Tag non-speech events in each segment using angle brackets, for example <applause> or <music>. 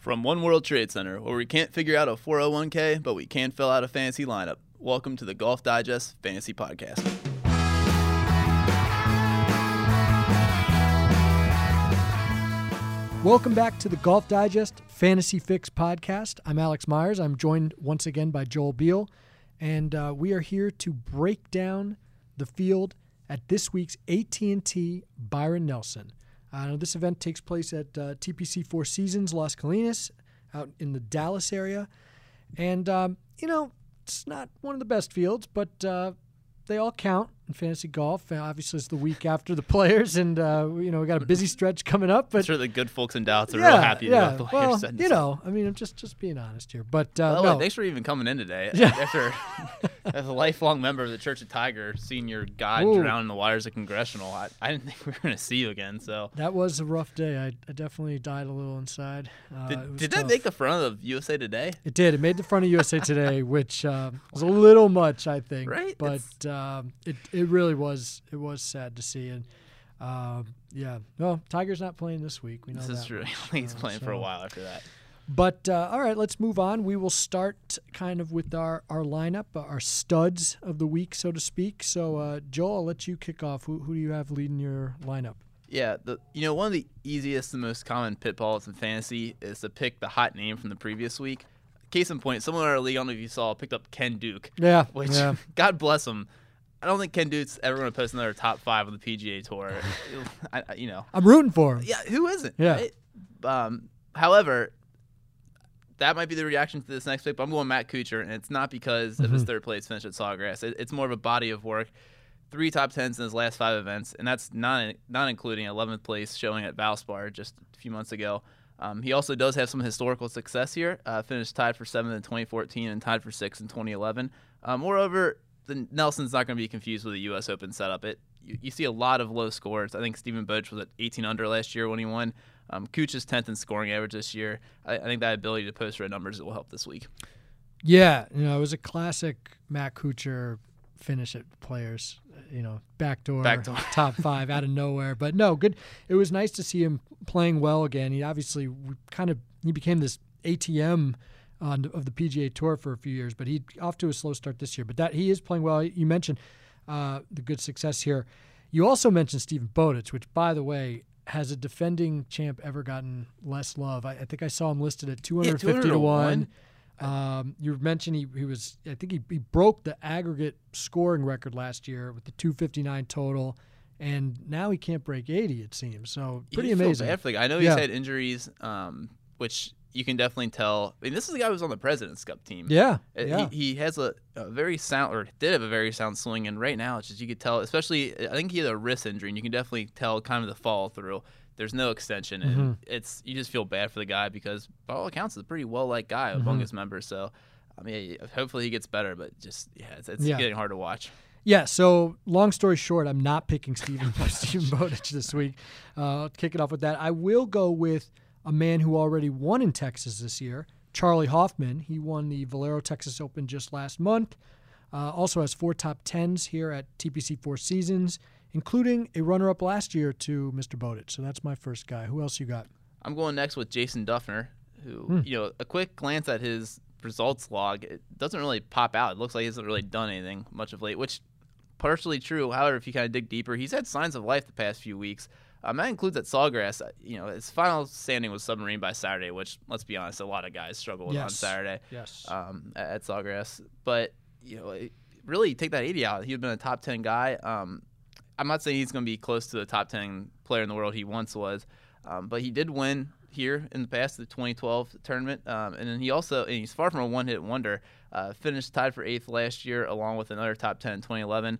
From One World Trade Center, where we can't figure out a 401k, but we can fill out a fantasy lineup. Welcome to the Golf Digest Fantasy Podcast. Welcome back to the Golf Digest Fantasy Fix podcast. I'm Alex Myers. I'm joined once again by Joel Beall, and uh, we are here to break down the field at this week's AT&T Byron Nelson. Uh, this event takes place at uh, TPC Four Seasons Las Colinas out in the Dallas area. And, um, you know, it's not one of the best fields, but uh, they all count in fantasy golf. Uh, obviously, it's the week after the players, and, uh, you know, we got a busy stretch coming up. But I'm sure the good folks in Dallas are yeah, real happy yeah. about the well, players. setting you know, I mean, I'm just just being honest here. But uh, the no, thanks for even coming in today. Yeah. <laughs> After, as a lifelong member of the Church of Tiger, seeing your god Ooh. drown in the waters of Congressional, I, I didn't <laughs> think we were going to see you again. So, that was a rough day. I, I definitely died a little inside. Uh, did, did that make the front of USA Today? It did. It made the front of USA Today, <laughs> which uh, was a little much, I think. Right? But um, it it really was. It was sad to see, and um, yeah. Well, Tiger's not playing this week. We know This that. is true. <laughs> He's Uh, playing for a while after that. But uh, all right, let's move on. We will start kind of with our our lineup, uh, our studs of the week, so to speak. So, uh, Joel, I'll let you kick off. Who who do you have leading your lineup? Yeah, the you know one of the easiest and most common pitfalls in fantasy is to pick the hot name from the previous week. Case in point, someone in our league, I don't know if you saw, picked up Ken Duke, Yeah, which yeah. <laughs> God bless him. I don't think Ken Duke's ever going to post another top five on the PGA Tour. <laughs> I, I- you know, I'm rooting for him. yeah, who isn't? Yeah. right? Um, however, that might be the reaction to this next pick, but I'm going Matt Kuchar, and it's not because of his Mhm. third place finish at Sawgrass. It, it's more of a body of work. Three top tens in his last five events, and that's not not including 11th place showing at Valspar just a few months ago. Um, he also does have some historical success here. Uh, finished tied for seventh in 2014 and tied for sixth in 2011. Uh, moreover, the Nelson's not going to be confused with a U.S. Open setup. It you, you see a lot of low scores. I think Steven Bowditch was at 18 under last year when he won. Um, Cooch is 10th in scoring average this year. I, I think that ability to post red numbers will help this week. Yeah, you know, it was a classic Matt Kuchar finish at players. You know, backdoor, Backdoor. <laughs> top five out of nowhere. But no, good. It was nice to see him playing well again. He obviously kind of he became this ATM on, of the PGA Tour for a few years, but he off to a slow start this year. But that he is playing well. You mentioned uh, the good success here. You also mentioned Steven Bowditch, which, by the way, has a defending champ ever gotten less love? I, I think I saw him listed at 250 to 1. Um, you mentioned he, he was, I think he, he broke the aggregate scoring record last year with the 259 total, and now he can't break 80, it seems. So pretty amazing. bad for the guy. I know he's Yeah. had injuries, um, which you can definitely tell. I mean, this is the guy who was on the President's Cup team. Yeah. Uh, yeah. He, he has a, a very sound, or did have a very sound swing, and right now it's just you could tell, especially I think he had a wrist injury, and you can definitely tell kind of the fall through. There's no extension, and Mhm. it's you just feel bad for the guy because by all accounts, he's a pretty well liked guy among Mhm. his members. So, I mean, hopefully he gets better, but just yeah, it's, it's Yeah. getting hard to watch. Yeah, so long story short, I'm not picking Steven <laughs> Steven Bowditch this week. Uh, I'll kick it off with that. I will go with a man who already won in Texas this year, Charley Hoffman. He won the Valero Texas Open just last month. Uh, also has four top tens here at TPC Four Seasons, including a runner-up last year to Mr. Bowditch. So that's my first guy. Who else you got? I'm going next with Jason Dufner, who, Hmm. you know, a quick glance at his results log, it doesn't really pop out. It looks like he hasn't really done anything much of late, which partially true. However, if you kind of dig deeper, he's had signs of life the past few weeks. Um, that includes at Sawgrass. Uh, You know, his final standing was submarine by Saturday, which, let's be honest, a lot of guys struggle with on Saturday Yes. um, at, at Sawgrass. But you know, it, really take that 80 out. He'd been a top 10 guy. Um, I'm not saying he's going to be close to the top 10 player in the world he once was, um, but he did win here in the past, the 2012 tournament, um, and then he also and he's far from a one-hit wonder. Uh, finished tied for eighth last year, along with another top 10 in 2011.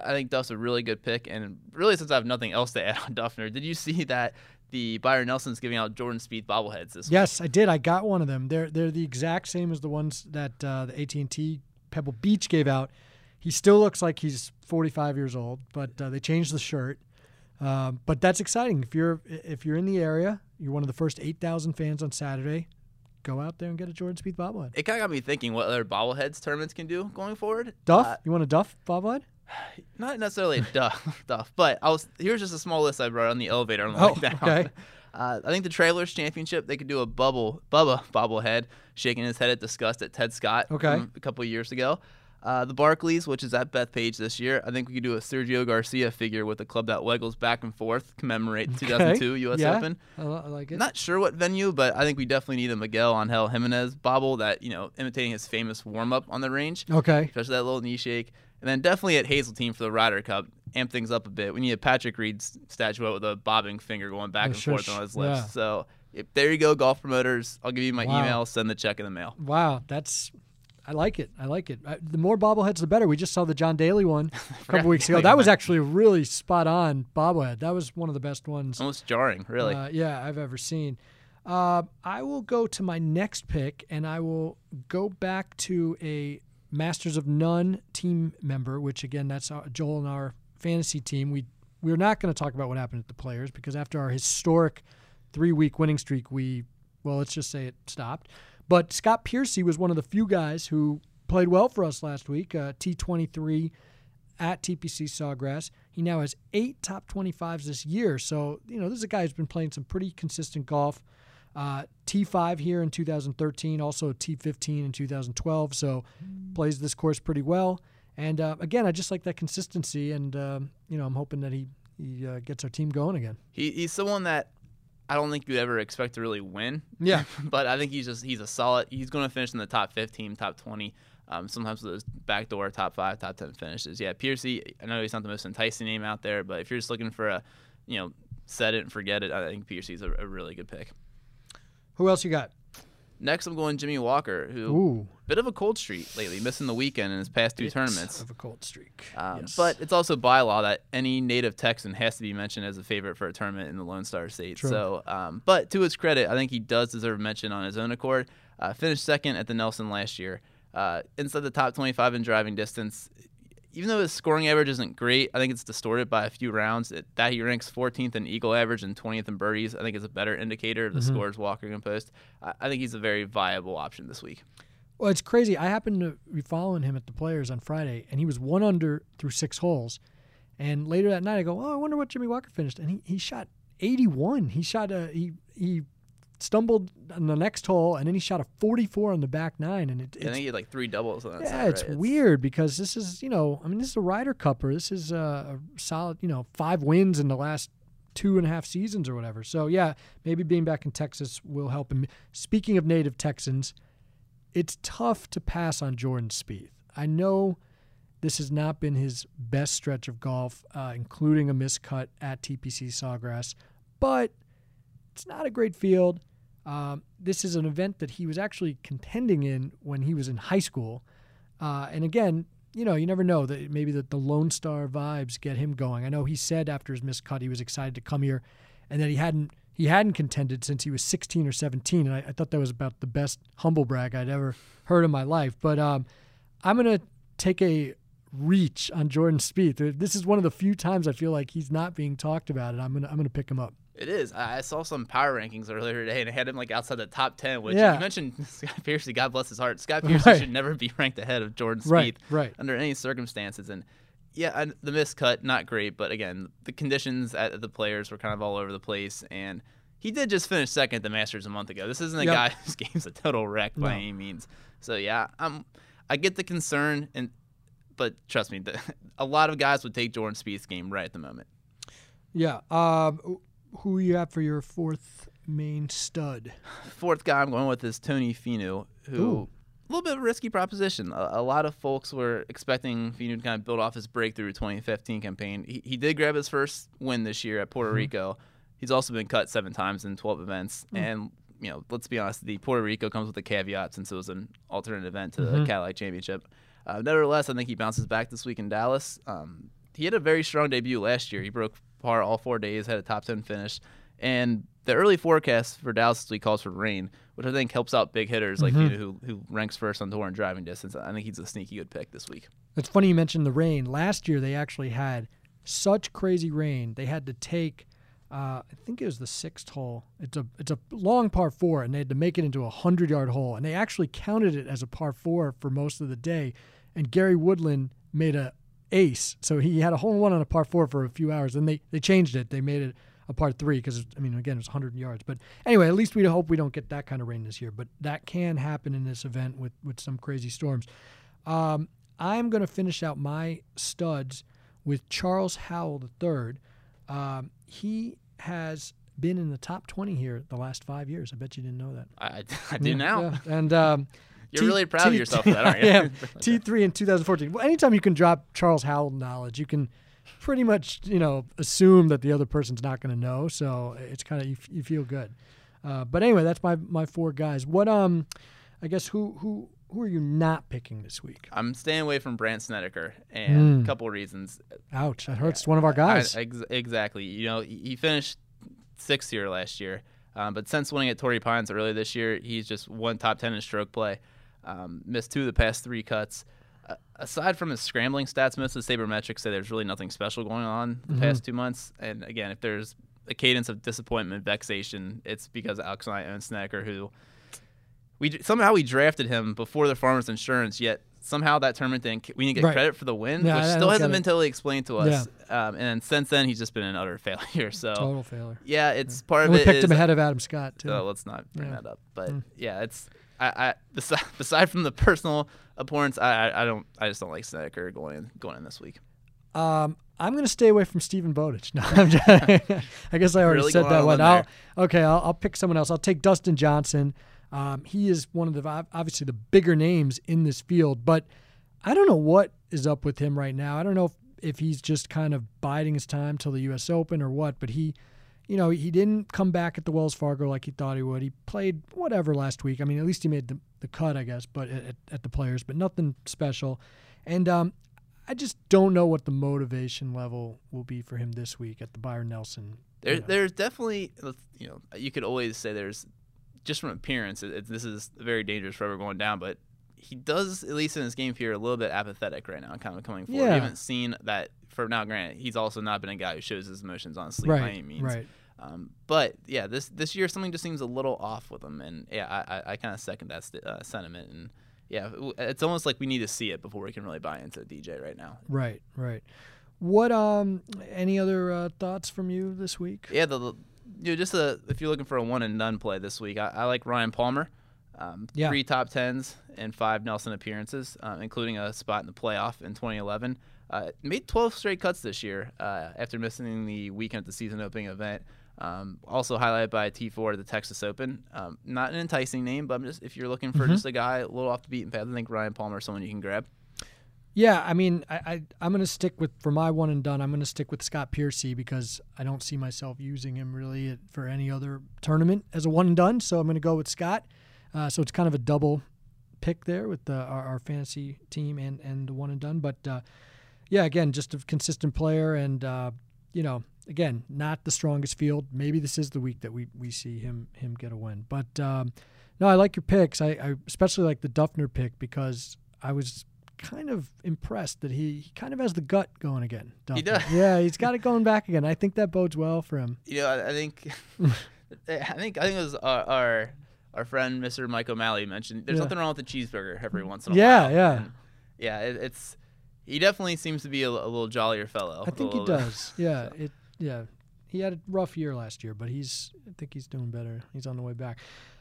I, I think Duff's a really good pick, and really, since I have nothing else to add on <laughs> Dufner, did you see that the Byron Nelson's giving out Jordan Spieth bobbleheads this week? Yes, I did. I got one of them. They're they're the exact same as the ones that uh, the AT and T Pebble Beach gave out. He still looks like he's 45 years old, but uh, they changed the shirt. Um, but that's exciting. If you're if you're in the area, you're one of the first 8,000 fans on Saturday. Go out there and get a Jordan Spieth bobblehead. It kind of got me thinking what other bobbleheads tournaments can do going forward. Duff, Uh, you want a Duff bobblehead? Not necessarily a duff, <laughs> duff, but I was here's just a small list I brought on the elevator on the Oh, way down. okay. <laughs> Uh, I think the Travelers Championship, they could do a bubble, Bubba bobblehead, shaking his head at disgust at Ted Scott Okay. a couple of years ago. Uh, the Barclays, which is at Bethpage this year, I think we could do a Sergio Garcia figure with a club that waggles back and forth, commemorate 2002 U.S. Yeah. Open. I, I like it. Not sure what venue, but I think we definitely need a Miguel Angel Jimenez bobble that, you know, imitating his famous warm up on the range, okay. especially that little knee shake. And then definitely at Hazeltine for the Ryder Cup, amp things up a bit. We need a Patrick Reed statuette with a bobbing finger going back Oh, and sure, forth on his lips. yeah. So if, there you go, golf promoters. I'll give you my Wow. email, send the check in the mail. Wow, that's. I like it. I like it. Uh, the more bobbleheads, the better. We just saw the John Daly one <laughs> a couple weeks ago. That was actually a really spot on bobblehead. That was one of the best ones. Almost jarring, really. Uh, yeah, I've ever seen. Uh, I will go to my next pick, and I will go back to a Masters of None team member, which again, that's Joel and our fantasy team. We we're not going to talk about what happened at the Players because after our historic three-week winning streak, we well, let's just say it stopped. But Scott Piercy was one of the few guys who played well for us last week. Uh, T23 at TPC Sawgrass. He now has eight top 25s this year. So, you know, this is a guy who's been playing some pretty consistent golf. Uh, T5 here in 2013, also T15 in 2012. So, plays this course pretty well. And uh, again, I just like that consistency. And, um, you know, I'm hoping that he, he uh, gets our team going again. he, he's someone that I don't think you'd ever expect to really win. Yeah. <laughs> but I think he's just he's a solid. He's going to finish in the top 15, top 20. Um, sometimes with those backdoor top five, top 10 finishes. Yeah, Piercy. I know he's not the most enticing name out there, but if you're just looking for a, you know, set it and forget it, I think Piercy's a, a really good pick. Who else you got? Next, I'm going Jimmy Walker, who Ooh. bit of a cold streak lately, missing the weekend in his past two Bit tournaments. Of a cold streak. Um, Yes. But it's also by law that any native Texan has to be mentioned as a favorite for a tournament in the Lone Star State. True. So, um, but to his credit, I think he does deserve mention on his own accord. Uh, finished second at the Nelson last year. Uh, inside the top 25 in driving distance. Even though his scoring average isn't great, I think it's distorted by a few rounds. It, that he ranks 14th in eagle average and 20th in birdies, I think is a better indicator of the Mm-hmm. scores Walker can post. I, I think he's a very viable option this week. Well, it's crazy. I happened to be following him at the Players on Friday, and he was one under through six holes. And later that night, I go, "Oh, I wonder what Jimmy Walker finished." And he, he shot 81. He shot a he he stumbled on the next hole, and then he shot a 44 on the back nine. And it, I it's, think he had like three doubles on that yeah, side, it's right? weird because this is you know, I mean, this is a Ryder Cupper. This is a, a solid you know five wins in the last two and a half seasons or whatever. So yeah, maybe being back in Texas will help him. Speaking of native Texans, it's tough to pass on Jordan Spieth. I know this has not been his best stretch of golf, uh, including a miscut at TPC Sawgrass, but it's not a great field. Um, this is an event that he was actually contending in when he was in high school. Uh, and again, you know, you never know that maybe the, the Lone Star vibes get him going. I know he said after his miscut he was excited to come here, and that he hadn't he hadn't contended since he was 16 or 17, and I, I thought that was about the best humble brag I'd ever heard in my life. But um, I'm gonna take a reach on Jordan Spieth. This is one of the few times I feel like he's not being talked about, and I'm gonna I'm gonna pick him up. It is. I saw some power rankings earlier today, and I had him like outside the top ten. Which Yeah. you mentioned <laughs> Scott Piercy. God bless his heart. Scott Piercy Right. should never be <laughs> ranked ahead of Jordan Spieth Right, right. under any circumstances. And yeah, and the miscut not great, but again, the conditions at the players were kind of all over the place, and he did just finish second at the Masters a month ago. This isn't a Yep. guy <laughs> whose game's a total wreck by No. any means. So yeah, I'm. I get the concern, and but trust me, the, a lot of guys would take Jordan Spieth's game right at the moment. Yeah. Um, who you have for your fourth main stud? fourth guy I'm going with is Tony Finau, who a little bit of a risky proposition. A, a lot of folks were expecting Finau to kind of build off his breakthrough 2015 campaign. He, he did grab his first win this year at Puerto Mm-hmm. Rico. He's also been cut seven times in 12 events, Mm. and you know, let's be honest, the Puerto Rico comes with a caveat since it was an alternate event to Mm-hmm. the Cadillac Championship. Uh, nevertheless, I think he bounces back this week in Dallas. Um, he had a very strong debut last year. He broke par all four days, had a top 10 finish. And the early forecast for Dallas this week calls for rain, which I think helps out big hitters like Mm-hmm. Finau, who, who ranks first on tour in driving distance. I think he's a sneaky good pick this week. It's funny you mentioned the rain. Last year they actually had such crazy rain they had to take. Uh, I think it was the sixth hole. It's a it's a long par four, and they had to make it into a hundred yard hole, and they actually counted it as a par four for most of the day. And Gary Woodland made a ace, so he had a hole in one on a par four for a few hours. Then they they changed it. They made it a part three because I mean again it's 100 yards. But anyway, at least we hope we don't get that kind of rain this year. But that can happen in this event with with some crazy storms. Um, I'm going to finish out my studs with Charles Howell III. Um, he has been in the top 20 here the last five years. I bet you didn't know that. I, I do now. Yeah. And um, You're T- really proud of T- yourself for that, aren't you? yeah. <laughs> T3 in 2014. Well, anytime you can drop Charles Howell knowledge, you can pretty much, you know, assume that the other person's not going to know. So it's kind of, you, you feel good. Uh, but anyway, that's my, my four guys. What, um, I guess who, who, who are you not picking this week? I'm staying away from Brandt Snedeker, and Mm. a couple of reasons. Ouch, that hurts one of our guys. I- ex- exactly. You know, he he finished sixth here last year, um, but since winning at Torrey Pines earlier this year, he's just one top ten in stroke play. Um, missed two of the past three cuts. Uh, aside from his scrambling stats, most of the sabermetrics say there's really nothing special going on the Mhm. past two months. And again, if there's a cadence of disappointment, vexation, it's because Alex and I own Snedeker, who we somehow we drafted him before the Farmers Insurance, yet somehow that tournament didn't. We didn't get Right. credit for the win, Yeah, which I- still hasn't been totally explained to us. Um, and then since then, he's just been an utter <laughs> failure. So Total failure. yeah, it's part And of we it. We picked is- him ahead of Adam Scott, too. Oh, let's not bring Yeah. that up. But Mm. yeah, it's I, I beside, <laughs> beside from the personal abhorrence, I, I I don't I just don't like Snedeker going in, going in this week. Um, I'm going to stay away from Steven Bowditch. <laughs> No, I'm just, I guess I already Really said that on one. limb I'll, okay, I'll, I'll pick someone else. I'll take Dustin Johnson. Um, he is one of the obviously the bigger names in this field, but I don't know what is up with him right now. I don't know if, if he's just kind of biding his time till the U.S. Open or what. But he, you know, he didn't come back at the Wells Fargo like he thought he would. He played whatever last week. I mean, at least he made the, the cut, I guess, but at, at the players, but nothing special. And um, I just don't know what the motivation level will be for him this week at the Byron Nelson. There, you know. there's definitely you know you could always say there's just from appearance, it, it, this is very dangerous for ever going down, but. He does, at least in his game here, a little bit apathetic right now, kind of coming forward. Yeah. We haven't seen that for now. Granted, he's also not been a guy who shows his emotions on sleep by any means. right. Um, but yeah, this this year something just seems a little off with him, and yeah, I I, I kind of second that st- uh, sentiment, and yeah, it's almost like we need to see it before we can really buy into DJ right now. Right, right. What um any other uh, thoughts from you this week? Yeah, the, the you know, just a, if you're looking for a one and done play this week, I, I like Ryan Palmer. Um, Yeah. Three top tens and five Nelson appearances, uh, including a spot in the playoff in 2011. Uh, made 12 straight cuts this year uh, after missing the weekend at the season opening event. Um, also highlighted by a T4 at the Texas Open. Um, not an enticing name, but I'm just if you're looking for Mhm. just a guy a little off the beaten path, I think Ryan Palmer is someone you can grab. Yeah, I mean, I, I I'm gonna stick with for my one and done. I'm gonna stick with Scott Piercy because I don't see myself using him really for any other tournament as a one and done. So I'm gonna go with Scott. Uh, so it's kind of a double pick there with the, our, our fantasy team and and the one and done. But uh, yeah, again, just a consistent player, and uh, you know, again, not the strongest field. Maybe this is the week that we we see him him get a win. But um, no, I like your picks. I, I especially like the Dufner pick because I was kind of impressed that he, he kind of has the gut going again. He does. Yeah, he's got it going back again. I think that bodes well for him. You know, I, I think, <laughs> I think, I think it was our, our our friend Mr. Mike O'Malley mentioned there's Yeah. nothing wrong with the cheeseburger every once in a Yeah, while. yeah. yeah, yeah. It, it's he definitely seems to be a, a little jollier fellow. I think he bit. does. Yeah, <laughs> it. Yeah, he had a rough year last year, but he's. I think he's doing better. He's on the way back.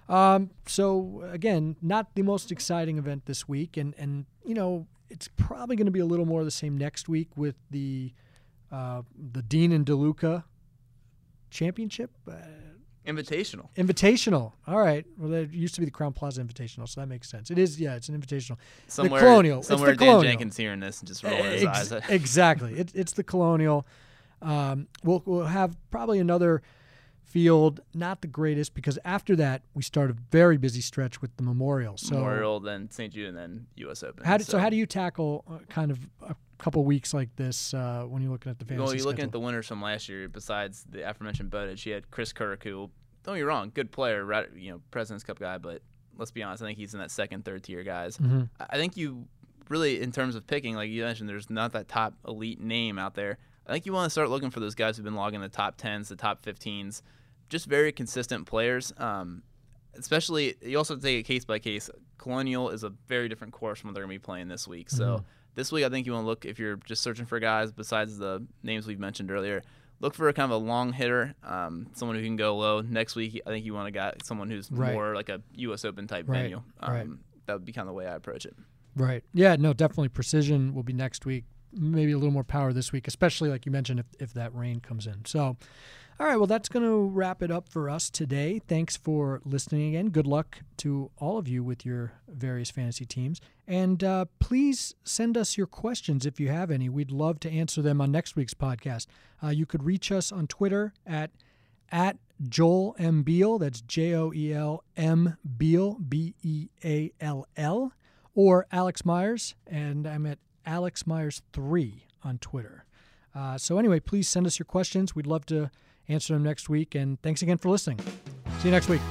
Um, so again, not the most exciting event this week, and and you know it's probably going to be a little more of the same next week with the uh, the Dean and DeLuca Championship. Uh, Invitational. Invitational. All right. Well, there used to be the Crowne Plaza Invitational, so that makes sense. It is, yeah, it's an invitational. Somewhere, Colonial. It's the Dan Colonial. Jenkins hearing this and just rolling his Ex- eyes. <laughs> exactly. It, it's the Colonial. Um, we'll, we'll have probably another field, not the greatest, because after that we start a very busy stretch with the Memorial. So Memorial, then St. Jude, and then U.S. Open. how do, so, how do you tackle uh, kind of a couple weeks like this uh, when you're looking at the fantasy Well, you're looking at the winners from last year. Besides the aforementioned Bowditch, you had Chris Kirk, who don't get me wrong, good player, right, you know, President's Cup guy, but let's be honest, I think he's in that second, third tier guys. Mhm. I I think you really, in terms of picking, like you mentioned, there's not that top elite name out there. I think you want to start looking for those guys who've been logging the top 10s, the top 15s, just very consistent players. Um, especially, you also take it case by case. Colonial is a very different course from what they're going to be playing this week. So Mhm. this week, I think you want to look if you're just searching for guys besides the names we've mentioned earlier. look for a kind of a long hitter, um, someone who can go low. Next week, I think you want to got someone who's Right. more like a U.S. Open type Right, venue. Um, right. That would be kind of the way I approach it. Right. Yeah, no, definitely precision will be next week. Maybe a little more power this week, especially like you mentioned if, if that rain comes in. So, all right, well, that's going to wrap it up for us today. Thanks for listening again. Good luck to all of you with your various fantasy teams. And uh, please send us your questions if you have any. We'd love to answer them on next week's podcast. Uh, you could reach us on Twitter at at Joel M. Beall. That's J O E L M Beall, B E A L L, or Alex Myers, and I'm at Alex Myers3 on Twitter. Uh, so, anyway, please send us your questions. We'd love to answer them next week. And thanks again for listening. See you next week.